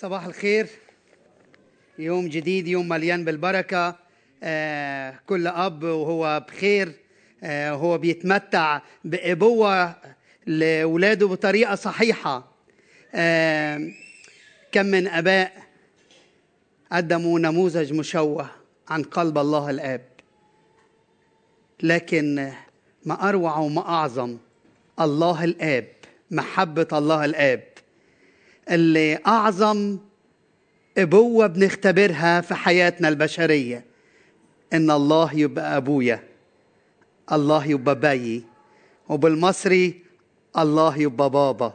صباح الخير. يوم جديد يوم مليان بالبركة. آه كل أب وهو بخير. آه هو بيتمتع بأبوة لأولاده بطريقة صحيحة. آه كم من آباء قدموا نموذج مشوه عن قلب الله الآب. لكن ما أروع وما أعظم الله الآب محبة الله الآب. اللي أعظم أبوة بنختبرها في حياتنا البشرية. إن الله يبقى أبويا. الله يبقى باي وبالمصري الله يبقى بابا.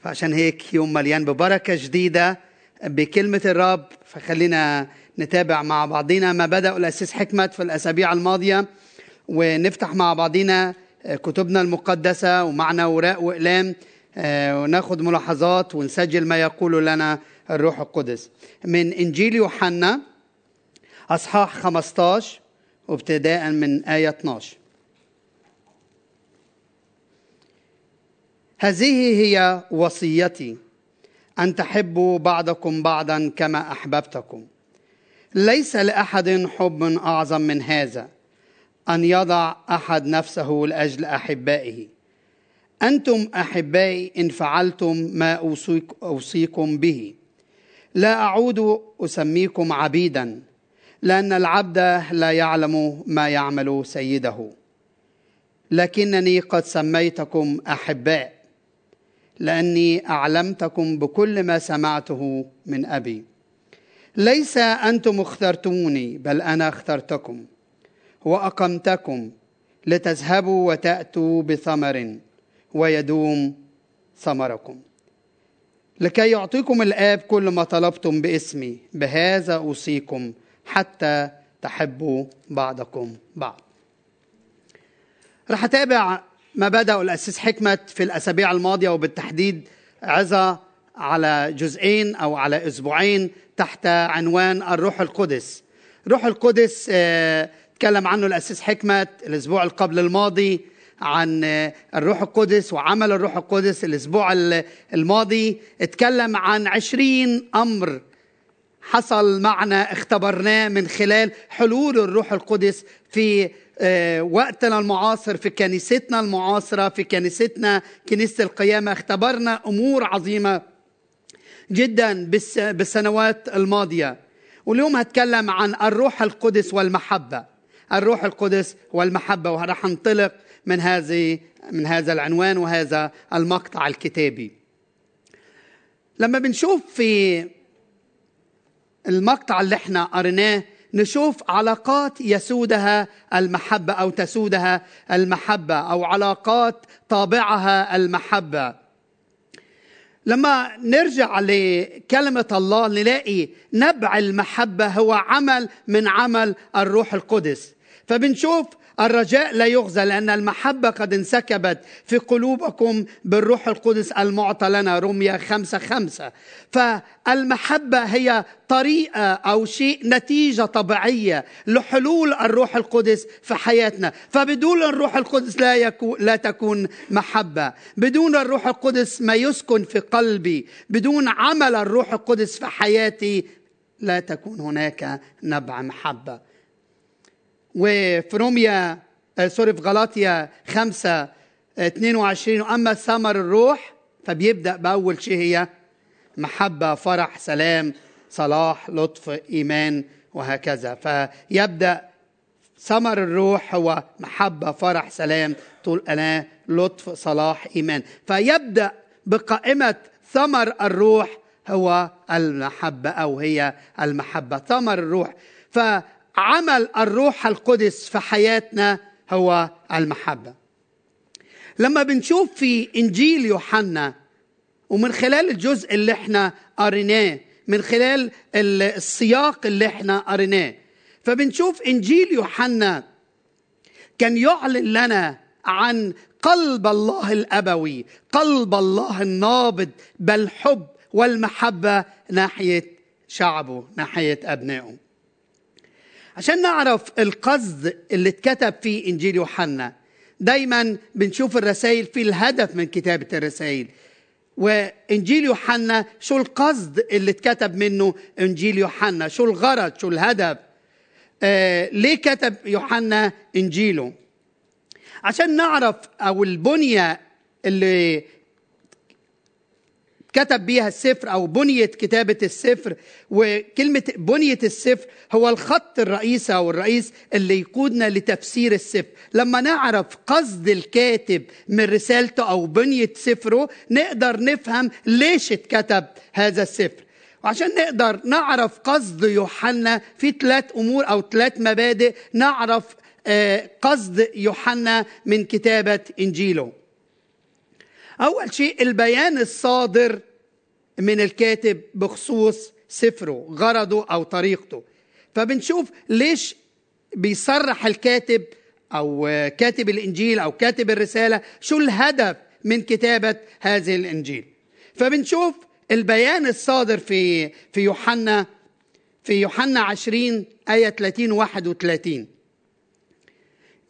فعشان هيك يوم مليان ببركة جديدة بكلمة الرب فخلينا نتابع مع بعضنا ما بدأ الأسيس حكمة في الأسابيع الماضية ونفتح مع بعضنا كتبنا المقدسة ومعنا وراء وإقلام. وناخد ملاحظات ونسجل ما يقول لنا الروح القدس. من إنجيل يوحنا أصحاح 15 وابتداء من آية 12 هذه هي وصيتي أن تحبوا بعضكم بعضا كما أحببتكم. ليس لأحد حب أعظم من هذا أن يضع أحد نفسه لأجل أحبائه. أنتم أحبائي إن فعلتم ما أوصيك أوصيكم به. لا أعود أسميكم عبيدا لأن العبد لا يعلم ما يعمل سيده. لكنني قد سميتكم أحباء لأني أعلمتكم بكل ما سمعته من أبي. ليس أنتم اخترتموني بل أنا اخترتكم وأقمتكم لتذهبوا وتأتوا بثمر. ويدوم ثمركم. لكي يعطيكم الآب كل ما طلبتم باسمي بهذا أوصيكم حتى تحبوا بعضكم بعض. رح أتابع ما بدأ الأسيس حكمة في الأسابيع الماضية وبالتحديد عظة على جزئين أو على أسبوعين تحت عنوان الروح القدس. روح القدس آه تكلم عنه الأسيس حكمة الأسبوع قبل الماضي عن الروح القدس وعمل الروح القدس الأسبوع الماضي. اتكلم عن عشرين أمر حصل معنا اختبرناه من خلال حلول الروح القدس في وقتنا المعاصر في كنيستنا المعاصرة في كنيستنا كنيسة القيامة. اختبرنا أمور عظيمة جدا بالسنوات الماضية. واليوم هتكلم عن الروح القدس والمحبة. الروح القدس والمحبة. وراح انطلق من هذه من هذا العنوان وهذا المقطع الكتابي. لما بنشوف في المقطع اللي إحنا قريناه نشوف علاقات يسودها المحبة أو تسودها المحبة أو علاقات طابعها المحبة. لما نرجع لكلمة الله نلاقي نبع المحبة هو عمل من عمل الروح القدس. فبنشوف الرجاء لا يغزى لأن المحبة قد انسكبت في قلوبكم بالروح القدس المعطى لنا رمية خمسة خمسة. فالمحبة هي طريقة أو شيء نتيجة طبيعية لحلول الروح القدس في حياتنا. فبدون الروح القدس لا, يكون لا تكون محبة. بدون الروح القدس ما يسكن في قلبي. بدون عمل الروح القدس في حياتي لا تكون هناك نبع محبة. وفي روميا سوري في غلاطيا 5 22 وأما ثمر الروح فبيبدأ بأول شيء هي محبة فرح سلام صلاح لطف إيمان وهكذا. فيبدأ ثمر الروح هو محبة فرح سلام طول أنا لطف صلاح إيمان. فيبدأ بقائمة ثمر الروح هو المحبة أو هي المحبة. ثمر الروح. ف عمل الروح القدس في حياتنا هو المحبة. لما بنشوف في إنجيل يوحنا ومن خلال الجزء اللي إحنا قريناه من خلال السياق اللي إحنا قريناه فبنشوف إنجيل يوحنا كان يعلن لنا عن قلب الله الأبوي قلب الله النابض بالحب والمحبة ناحية شعبه ناحية أبنائه. عشان نعرف القصد اللي اتكتب في إنجيل يوحنا. دايما بنشوف الرسائل في الهدف من كتابة الرسائل. وإنجيل يوحنا شو القصد اللي اتكتب منه إنجيل يوحنا؟ شو الغرض؟ شو الهدف؟ آه ليه كتب يوحنا إنجيله؟ عشان نعرف أو البنية اللي كتب بيها السفر أو بنيه كتابة السفر وكلمة بنيه السفر هو الخط الرئيسي أو الرئيس اللي يقودنا لتفسير السفر. لما نعرف قصد الكاتب من رسالته أو بنيه سفره نقدر نفهم ليش اتكتب هذا السفر. وعشان نقدر نعرف قصد يوحنا في ثلاث أمور أو ثلاث مبادئ نعرف قصد يوحنا من كتابة إنجيله. أول شيء البيان الصادر من الكاتب بخصوص سفره غرضه أو طريقته. فبنشوف ليش بيصرح الكاتب أو كاتب الإنجيل أو كاتب الرسالة شو الهدف من كتابة هذه الإنجيل. فبنشوف البيان الصادر في في يوحنا في يوحنا 20 آية 30 31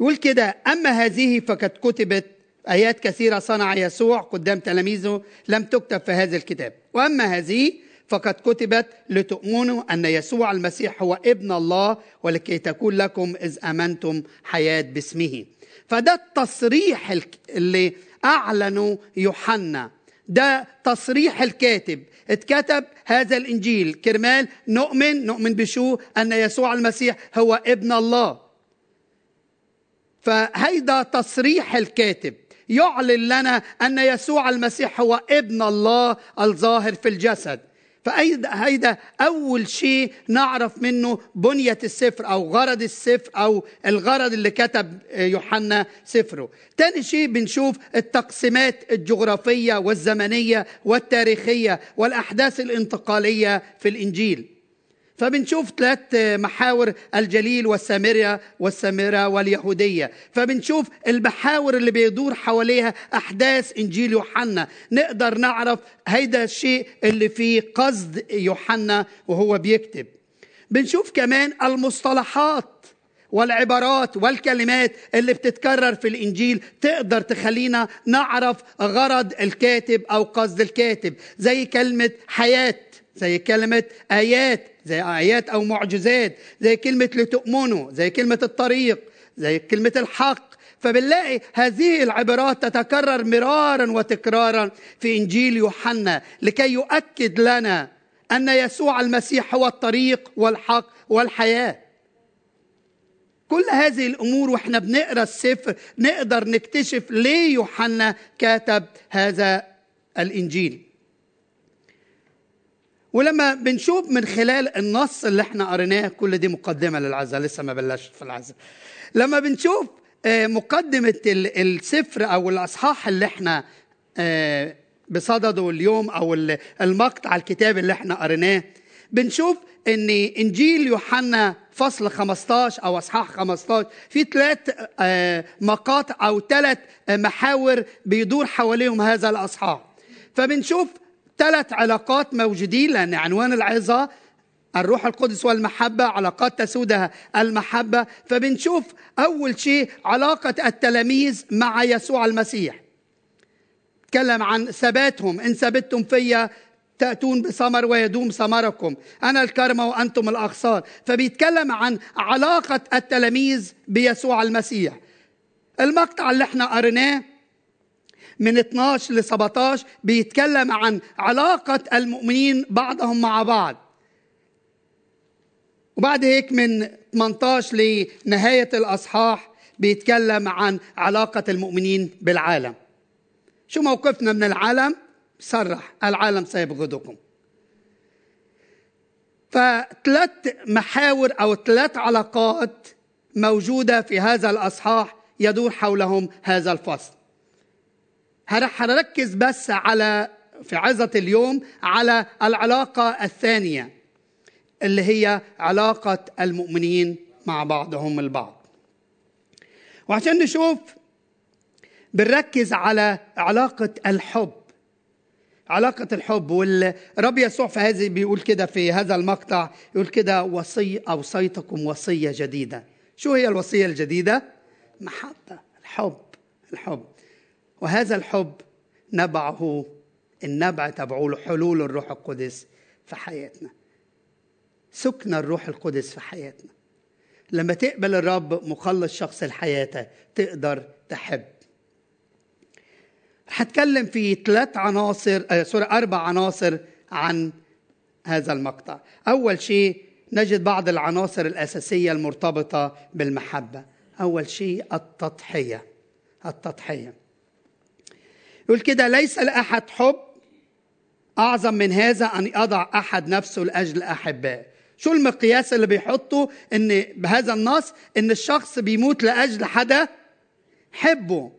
يقول كده أما هذه فقد كتبت آيات كثيرة صنع يسوع قدام تلاميذه لم تكتب في هذا الكتاب. وأما هذه فقد كتبت لتؤمنوا أن يسوع المسيح هو ابن الله ولكي تكون لكم إذ أمنتم حياة باسمه. فده التصريح اللي أعلنه يوحنا. ده تصريح الكاتب. اتكتب هذا الإنجيل. كرمال نؤمن نؤمن بشو؟ أن يسوع المسيح هو ابن الله. فهيدا تصريح الكاتب. يعلن لنا أن يسوع المسيح هو ابن الله الظاهر في الجسد. فهيدا أول شيء نعرف منه بنية السفر أو غرض السفر أو الغرض اللي كتب يوحنا سفره. تاني شيء بنشوف التقسيمات الجغرافية والزمنية والتاريخية والأحداث الانتقالية في الإنجيل. فبنشوف ثلاث محاور الجليل والسامرة والسامرة واليهودية. فبنشوف المحاور اللي بيدور حواليها أحداث إنجيل يوحنا. نقدر نعرف هيدا الشيء اللي فيه قصد يوحنا وهو بيكتب. بنشوف كمان المصطلحات والعبارات والكلمات اللي بتتكرر في الإنجيل تقدر تخلينا نعرف غرض الكاتب أو قصد الكاتب. زي كلمة حياة زي كلمة آيات زي آيات أو معجزات زي كلمة لتؤمنوا زي كلمة الطريق زي كلمة الحق. فبنلاقي هذه العبارات تتكرر مرارا وتكرارا في إنجيل يوحنا لكي يؤكد لنا أن يسوع المسيح هو الطريق والحق والحياة. كل هذه الأمور وإحنا بنقرأ السفر نقدر نكتشف ليه يوحنا كتب هذا الإنجيل. ولما بنشوف من خلال النص اللي إحنا قريناه كل دي مقدمة للعزاء لسه ما بلشت في العزاء. لما بنشوف مقدمة السفر أو الأصحاح اللي إحنا بصدده اليوم أو المقطع الكتاب اللي إحنا قريناه بنشوف إن إنجيل يوحنا فصل 15 أو أصحاح 15 في ثلاث مقاطع أو ثلاث محاور بيدور حواليهم هذا الأصحاح. فبنشوف ثلاث علاقات موجودين لأن عنوان العظة الروح القدس والمحبة علاقات تسودها المحبة. فبنشوف أول شيء علاقة التلاميذ مع يسوع المسيح. تكلم عن ثباتهم إن ثبتتم فيا تأتون بثمر ويدوم ثمركم. أنا الكرمة وأنتم الأغصان. فبيتكلم عن علاقة التلاميذ بيسوع المسيح. المقطع اللي إحنا قريناه من 12 ل 17 بيتكلم عن علاقة المؤمنين بعضهم مع بعض. وبعد هيك من 18 لنهاية الأصحاح بيتكلم عن علاقة المؤمنين بالعالم. شو موقفنا من العالم؟ صرح العالم سيبغضكم. فثلاث محاور أو ثلاث علاقات موجودة في هذا الأصحاح يدور حولهم هذا الفصل. هركز بس على في عظة اليوم على العلاقة الثانية اللي هي علاقة المؤمنين مع بعضهم البعض. وعشان نشوف بنركز على علاقة الحب. علاقة الحب والرب يسوع في هذه بيقول كده في هذا المقطع يقول كده وصي أوصيتكم وصية جديدة. شو هي الوصية الجديدة؟ محبة الحب الحب. وهذا الحب نبعه النبع تبعه حلول الروح القدس في حياتنا. سكن الروح القدس في حياتنا. لما تقبل الرب مخلص شخص لحياتك تقدر تحب. هتكلم في ثلاث عناصر آه سوري أربع عناصر عن هذا المقطع. أول شيء نجد بعض العناصر الأساسية المرتبطة بالمحبة. أول شيء التضحية. التضحية. يقول كده ليس لأحد حب أعظم من هذا أن يضع أحد نفسه لأجل أحبائه. شو المقياس اللي بيحطه؟ إن بهذا النص إن الشخص بيموت لأجل حدا حبه.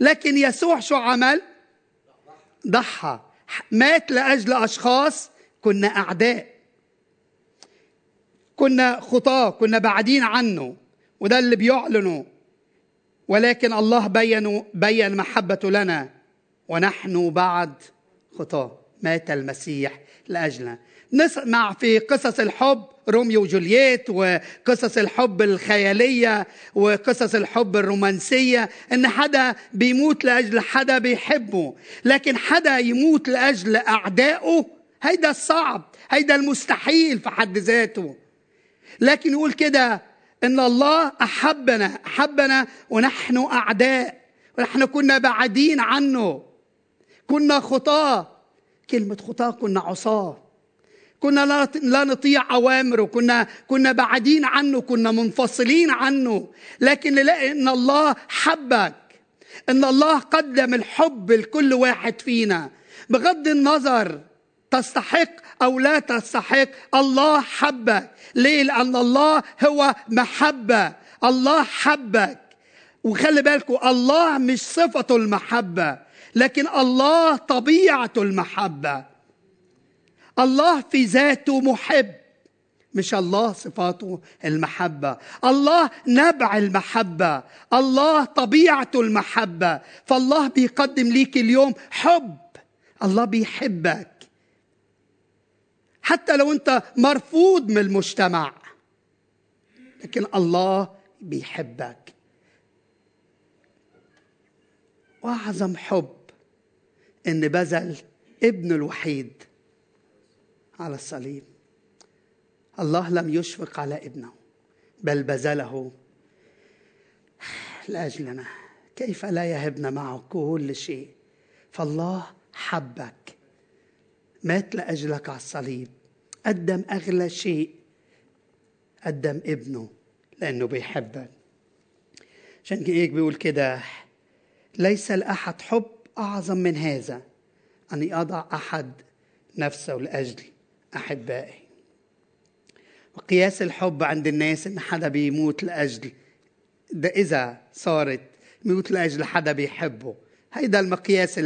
لكن يسوع شو عمل؟ ضحى. مات لأجل أشخاص كنا أعداء. كنا خطاة كنا بعدين عنه. وده اللي بيعلنه. ولكن الله بين بين محبته لنا. ونحن بعد. خطاه مات المسيح لأجلنا. نسمع في قصص الحب روميو وجولييت وقصص الحب الخيالية وقصص الحب الرومانسية إن حدا بيموت لأجل حدا بيحبه. لكن حدا يموت لأجل أعدائه هيدا الصعب هيدا المستحيل في حد ذاته. لكن يقول كده إن الله أحبنا أحبنا ونحن أعداء. ونحن كنا بعدين عنه. كنا خطاة. كلمة خطاة كنا عصاة. كنا لا نطيع أوامره. كنا كنا بعدين عنه. كنا منفصلين عنه. لكن نلاقي إن الله حبك. إن الله قدم الحب لكل واحد فينا. بغض النظر تستحق أو لا تستحق الله حبك. ليه؟ لأن الله هو محبة. الله حبك. وخلي بالكم الله مش صفته المحبة. لكن الله طبيعته المحبة. الله في ذاته محب. مش الله صفاته المحبة. الله نبع المحبة. الله طبيعته المحبة. فالله بيقدم ليك اليوم حب. الله بيحبك. حتى لو انت مرفوض من المجتمع. لكن الله بيحبك. وأعظم حب. إن بذل ابنه الوحيد على الصليب. الله لم يشفق على ابنه بل بذله. لاجلنا كيف لا يهبنا معه كل شيء؟ فالله حبك. مات لأجلك على الصليب. قدم أغلى شيء. قدم ابنه لأنه بيحبك. عشان هيك بيقول كده ليس لاحد حب أعظم من هذا أن يضع أحد نفسه لأجل احبائي وقياس الحب عند الناس إن حدا بيموت لأجل ده إذا صارت يموت لأجل حدا بيحبه. هيدا المقياس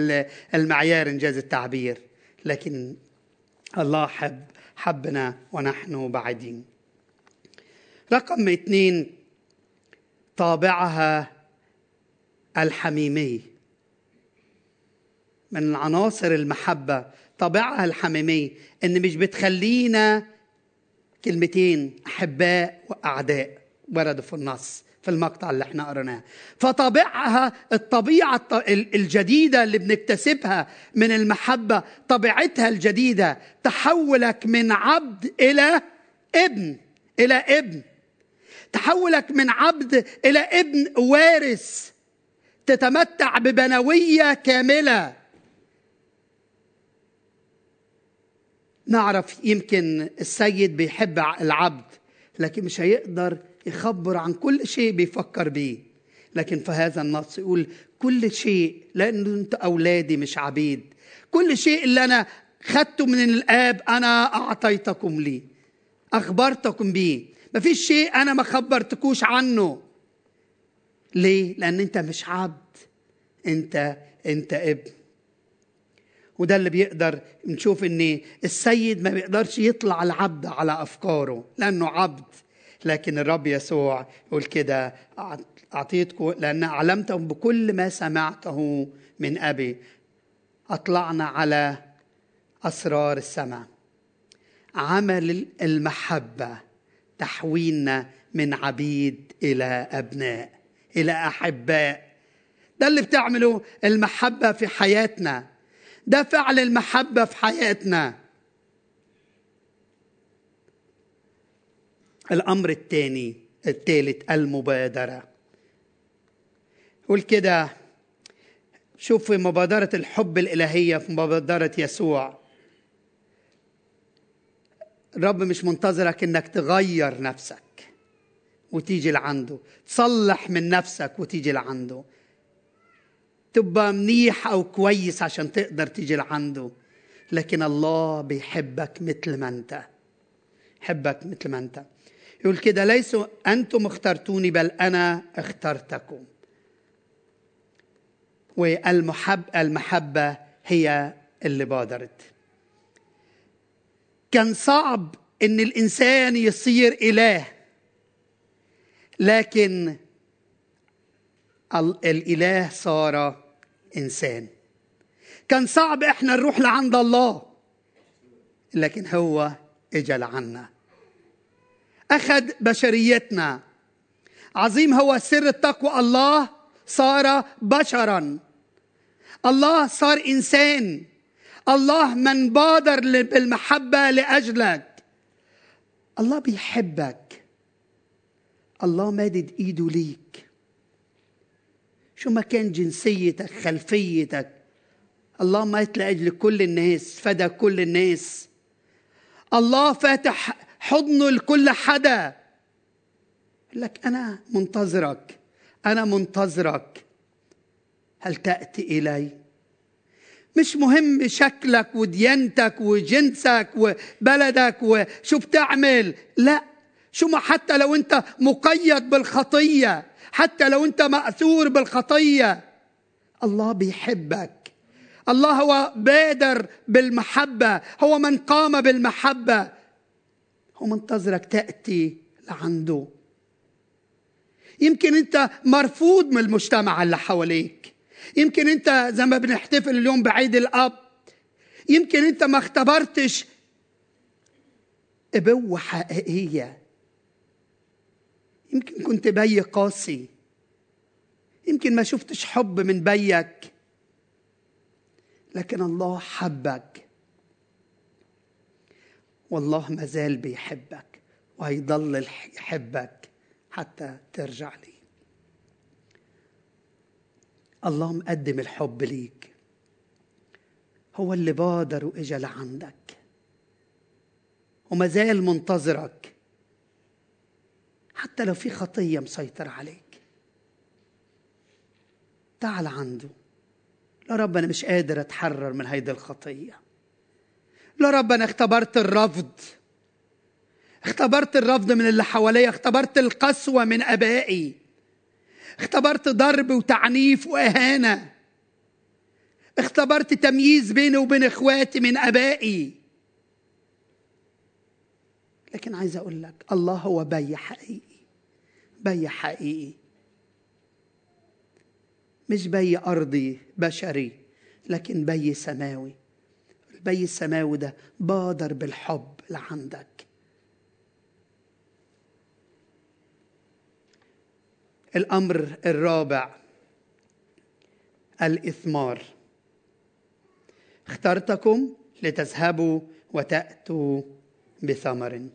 المعيار إنجاز التعبير. لكن الله حب حبنا ونحن بعيدين رقم اثنين طابعها الحميمي. من عناصر المحبة طابعها الحميمي إن مش بتخلينا كلمتين أحباء وأعداء وردوا في النص في المقطع اللي إحنا قرناه فطبيعها الطبيعة الجديدة اللي بنكتسبها من المحبة طبيعتها الجديدة تحولك من عبد إلى ابن إلى ابن. تحولك من عبد إلى ابن وارث تتمتع ببنوية كاملة. نعرف يمكن السيد بيحب العبد لكن مش هيقدر يخبر عن كل شيء بيفكر بيه. لكن في هذا النص يقول كل شيء لأن أنت أولادي مش عبيد. كل شيء اللي أنا خدته من الآب أنا أعطيتكم لي أخبرتكم بيه. ما فيش شيء أنا ما خبرتكوش عنه. ليه؟ لأن أنت مش عبد. أنت أنت ابن. وده اللي بيقدر نشوف إن السيد ما بيقدرش يطلع العبد على أفكاره لأنه عبد. لكن الرب يسوع يقول كده اعطيتكم لأن علمتهم بكل ما سمعته من أبي. أطلعنا على أسرار السماء. عمل المحبة تحويلنا من عبيد إلى أبناء إلى أحباء. ده اللي بتعمله المحبة في حياتنا. ده فعل المحبة في حياتنا. الأمر الثاني الثالث المبادرة. قول كده. شوف في مبادرة الحب الإلهية في مبادرة يسوع. الرب مش منتظرك إنك تغير نفسك وتيجي لعنده. تصلح من نفسك وتيجي لعنده. تبقى منيح أو كويس عشان تقدر تيجي لعنده. لكن الله بيحبك مثل ما أنت. يحبك مثل ما أنت. يقول كده ليسوا أنتم اخترتوني بل أنا اخترتكم. والمحب المحبة هي اللي بادرت. كان صعب إن الإنسان يصير إله. لكن الإله صار إنسان. كان صعب إحنا نروح لعند الله لكن هو اجى لعنا. أخذ بشريتنا. عظيم هو سر التقوى الله صار بشرا. الله صار إنسان. الله من بادر بالمحبة لأجلك. الله بيحبك. الله مادد إيده ليك. شو ما كان جنسيتك خلفيتك. الله مات لاجل كل الناس فدى كل الناس. الله فاتح حضنه لكل حدا. لك أنا منتظرك أنا منتظرك. هل تأتي إلي؟ مش مهم شكلك وديانتك وجنسك وبلدك وشو بتعمل. لا شو ما حتى لو انت مقيد بالخطية حتى لو انت مأثور بالخطية. الله بيحبك. الله هو بادر بالمحبة هو من قام بالمحبة. هو منتظرك تأتي لعنده. يمكن انت مرفوض من المجتمع اللي حواليك. يمكن انت زي ما بنحتفل اليوم بعيد الأب. يمكن انت ما اختبرتش. ابوه حقيقية. يمكن كنت بي قاسي. يمكن ما شفتش حب من بيك. لكن الله حبك. والله ما زال بيحبك وهيضل يحبك حتى ترجع لي. الله مقدم الحب ليك. هو اللي بادر وإجا لعندك. وما زال منتظرك. حتى لو في خطية مسيطرة عليك. تعال عنده. لا رب أنا مش قادر أتحرر من هيدي الخطية. لا رب أنا اختبرت الرفض. اختبرت الرفض من اللي حواليا. اختبرت القسوة من أبائي. اختبرت ضرب وتعنيف وإهانة. اختبرت تمييز بيني وبين إخواتي من أبائي. لكن عايز أقول لك الله هو بي حقيقي بي حقيقي. مش بي أرضي بشري لكن بي سماوي. البي السماوي ده بادر بالحب لعندك الأمر الرابع الإثمار. اخترتكم لتذهبوا وتأتوا بثمر.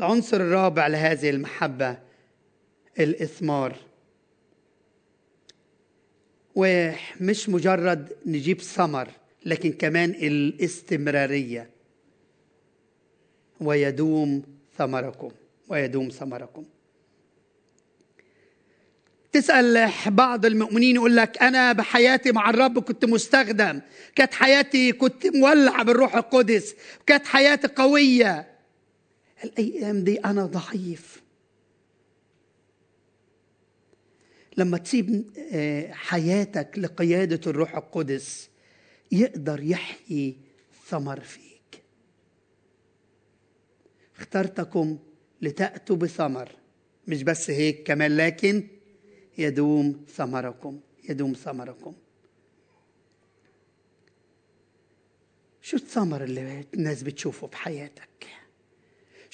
العنصر الرابع لهذه المحبة الإثمار. ومش مجرد نجيب ثمر لكن كمان الاستمرارية. ويدوم ثمركم ويدوم ثمركم. تسأل بعض المؤمنين يقول لك أنا بحياتي مع الرب كنت مستخدم كانت حياتي كنت مولع بالروح القدس كانت حياتي قوية. الأيام دي أنا ضعيف. لما تسيب حياتك لقيادة الروح القدس يقدر يحيي ثمر فيك. اخترتكم لتأتوا بثمر مش بس هيك كمان لكن يدوم ثمركم يدوم ثمركم. شو الثمر اللي الناس بتشوفه بحياتك؟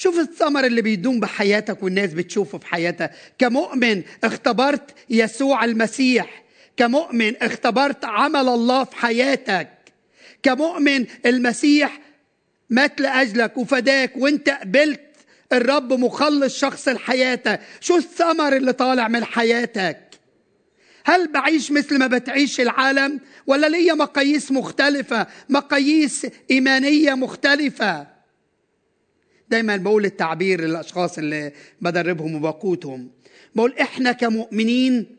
شوف الثمر اللي بيدوم بحياتك والناس بتشوفه في حياتها. كمؤمن اختبرت يسوع المسيح. كمؤمن اختبرت عمل الله في حياتك. كمؤمن المسيح مات لأجلك وفداك وانت قبلت الرب مخلص شخص لحياتك. شو الثمر اللي طالع من حياتك؟ هل بعيش مثل ما بتعيش العالم؟ ولا ليا مقاييس مختلفة؟ مقاييس إيمانية مختلفة. دايما بقول التعبير للأشخاص اللي بدربهم وبقودهم بقول إحنا كمؤمنين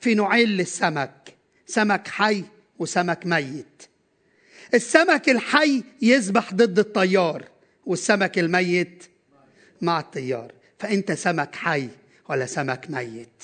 في نوعين للسمك سمك حي وسمك ميت. السمك الحي يسبح ضد الطيار والسمك الميت مع الطيار. فأنت سمك حي ولا سمك ميت؟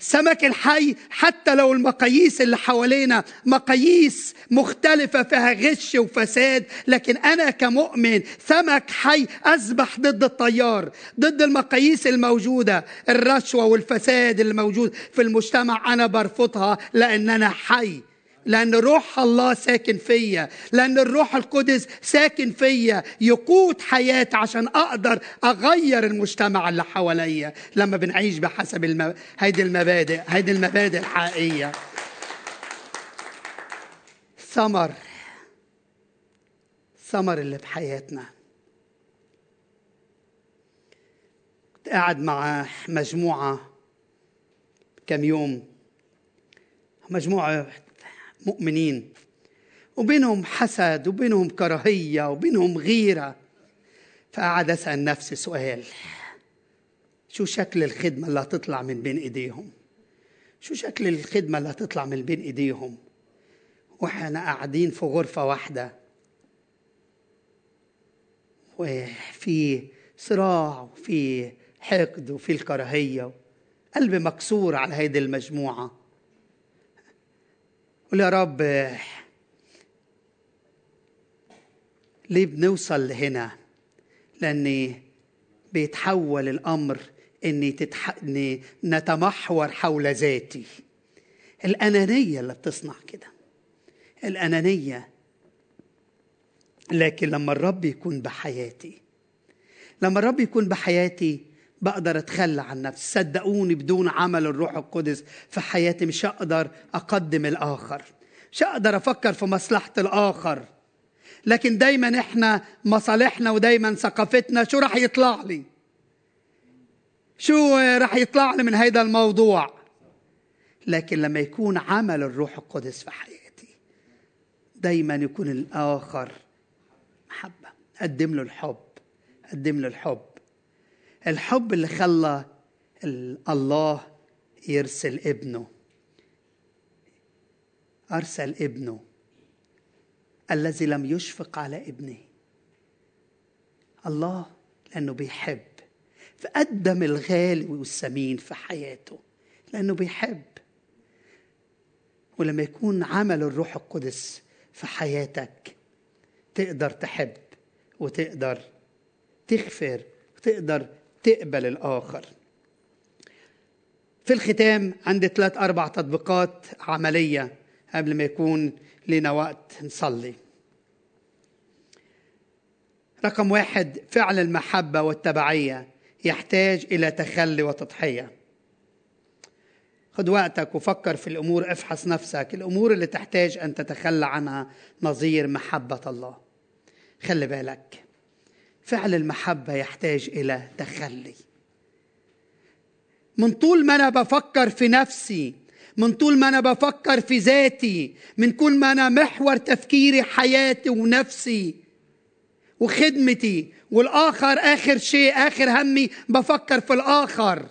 السمك الحي حتى لو المقاييس اللي حوالينا مقاييس مختلفة فيها غش وفساد لكن أنا كمؤمن سمك حي أسبح ضد الطيار ضد المقاييس الموجودة الرشوة والفساد الموجود في المجتمع أنا برفضها لأن أنا حي. لأن روح الله ساكن فيا. لأن الروح القدس ساكن فيا. يقود حياتي عشان أقدر أغير المجتمع اللي حواليا. لما بنعيش بحسب الم... هيدي المبادئ هيدي المبادئ الحقيقية. ثمر. ثمر اللي بحياتنا. كنت قاعد مع مجموعة كم يوم. مجموعة مؤمنين. وبينهم حسد وبينهم كراهية وبينهم غيرة. فقعد أسأل نفسي سؤال. شو شكل الخدمة اللي هتطلع من بين إيديهم؟ شو شكل الخدمة اللي هتطلع من بين إيديهم؟ وإحنا قاعدين في غرفة واحدة. وفي صراع وفي حقد وفي الكراهية. قلبي مكسور على هيدي المجموعة. قول يا رب ليه بنوصل لهنا؟ لأني بيتحول الأمر إني تتح... إني نتمحور حول ذاتي. الأنانية اللي بتصنع كده. الأنانية. لكن لما الرب يكون بحياتي لما الرب يكون بحياتي بقدر اتخلى عن نفسي. صدقوني بدون عمل الروح القدس في حياتي مش هقدر أقدم الآخر. مش هقدر أفكر في مصلحة الآخر. لكن دايما إحنا مصالحنا ودايما ثقافتنا شو راح يطلع لي؟ شو راح يطلع لي من هذا الموضوع؟ لكن لما يكون عمل الروح القدس في حياتي دايما يكون الآخر محبة. قدم له الحب. قدم له الحب. الحب اللي خلى الله يرسل ابنه أرسل ابنه الذي لم يشفق على ابنه. الله لأنه بيحب فقدم الغالي والثمين في حياته لأنه بيحب. ولما يكون عمل الروح القدس في حياتك تقدر تحب وتقدر تغفر وتقدر تقبل الآخر. في الختام عندي ثلاث أربع تطبيقات عملية قبل ما يكون لنا وقت نصلي. رقم واحد فعل المحبة والتبعية يحتاج إلى تخلي وتضحية. خد وقتك وفكر في الأمور افحص نفسك. الأمور اللي تحتاج أن تتخلى عنها نظير محبة الله. خلي بالك. فعل المحبة يحتاج إلى تخلي. من طول ما أنا بفكر في نفسي من طول ما أنا بفكر في ذاتي من كل ما أنا محور تفكيري حياتي ونفسي وخدمتي والآخر آخر شيء آخر همي بفكر في الآخر.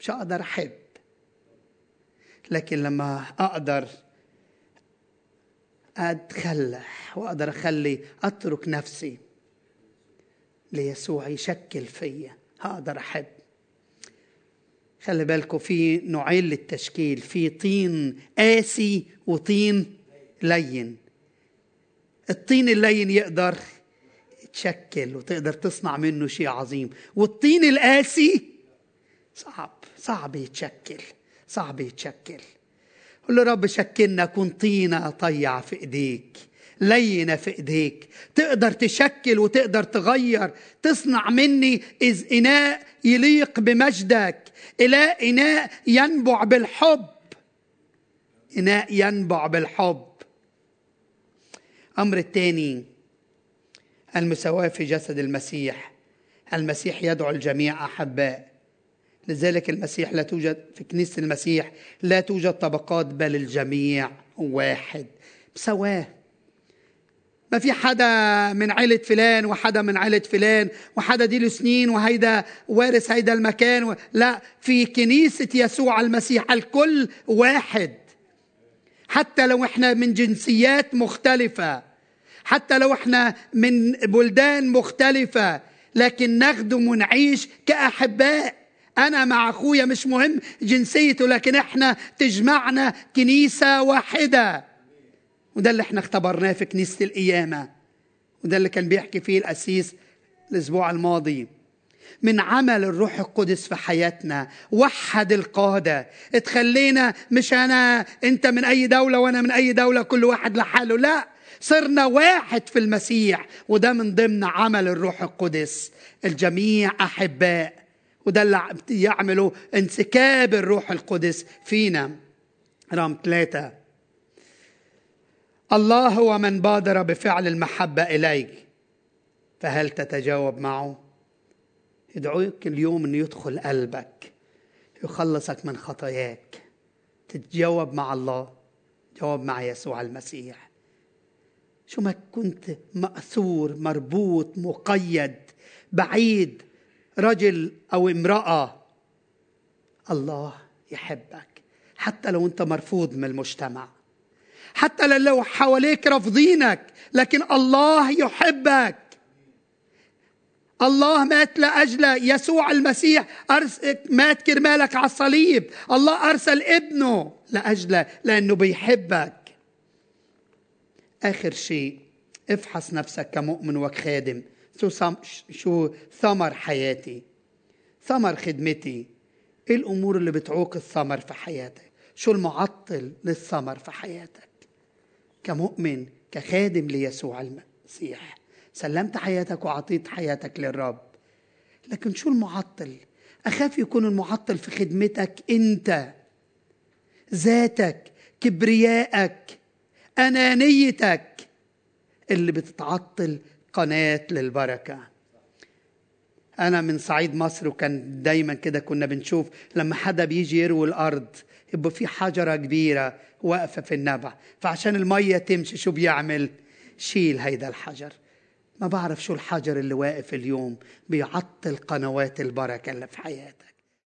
مش هقدر أحب. لكن لما أقدر أتخلى وأقدر أخلي أترك نفسي ليسوع يشكل فيا. هقدر أحب. خلي بالكم في نوعين للتشكيل. في طين قاسي وطين لين. الطين اللين يقدر يتشكل وتقدر تصنع منه شيء عظيم. والطين القاسي صعب صعب يتشكل صعب يتشكل. قل له رب شكلنا كن طينة طيعة في إيديك. لينة في إيديك. تقدر تشكل وتقدر تغير. تصنع مني إذ إناء يليق بمجدك. إلى إناء ينبع بالحب. إناء ينبع بالحب. أمر الثاني المساواة في جسد المسيح. المسيح يدعو الجميع أحباء. لذلك المسيح لا توجد في كنيسة المسيح لا توجد طبقات بل الجميع واحد. مساواة. ما في حدا من عيلة فلان وحدا من عيلة فلان وحدا دي له سنين وهيدا وارث هيدا المكان و... لا في كنيسة يسوع المسيح الكل واحد. حتى لو إحنا من جنسيات مختلفة حتى لو إحنا من بلدان مختلفة لكن نخدم ونعيش كأحباء. أنا مع أخويا مش مهم جنسيته لكن إحنا تجمعنا كنيسة واحدة. وده اللي إحنا اختبرناه في كنيسة القيامة. وده اللي كان بيحكي فيه الأسيس الأسبوع الماضي. من عمل الروح القدس في حياتنا وحد القادة. اتخلينا مش أنا أنت من أي دولة وأنا من أي دولة كل واحد لحاله. لا صرنا واحد في المسيح. وده من ضمن عمل الروح القدس. الجميع أحباء. وده اللي يعمله انسكاب الروح القدس فينا. رقم ثلاثة. الله هو من بادر بفعل المحبة إليك. فهل تتجاوب معه؟ يدعوك اليوم أنه يدخل قلبك يخلصك من خطاياك. تتجاوب مع الله جاوب مع يسوع المسيح. شو ما كنت مأثور مربوط مقيد بعيد رجل أو امرأة الله يحبك حتى لو أنت مرفوض من المجتمع. حتى لو حواليك رافضينك لكن الله يحبك. الله مات لأجل يسوع المسيح مات كرمالك على الصليب. الله أرسل ابنه لأجله لأنه بيحبك. آخر شيء افحص نفسك كمؤمن وكخادم. شو شو ثمر حياتي؟ ثمر خدمتي. إيه الأمور اللي بتعوق الثمر في حياتك؟ شو المعطل للثمر في حياتك؟ كمؤمن كخادم ليسوع المسيح. سلمت حياتك وعطيت حياتك للرب. لكن شو المعطل؟ أخاف يكون المعطل في خدمتك أنت ذاتك كبريائك أنانيتك اللي بتتعطل قناة للبركة. أنا من صعيد مصر وكان دايما كده كنا بنشوف لما حدا بيجي يروي الأرض يبقى في حجرة كبيرة واقفة في النبع. فعشان المية تمشي شو بيعمل؟ شيل هيدا الحجر. ما بعرف شو الحجر اللي واقف اليوم بيعطل قنوات البركة اللي في حياتك.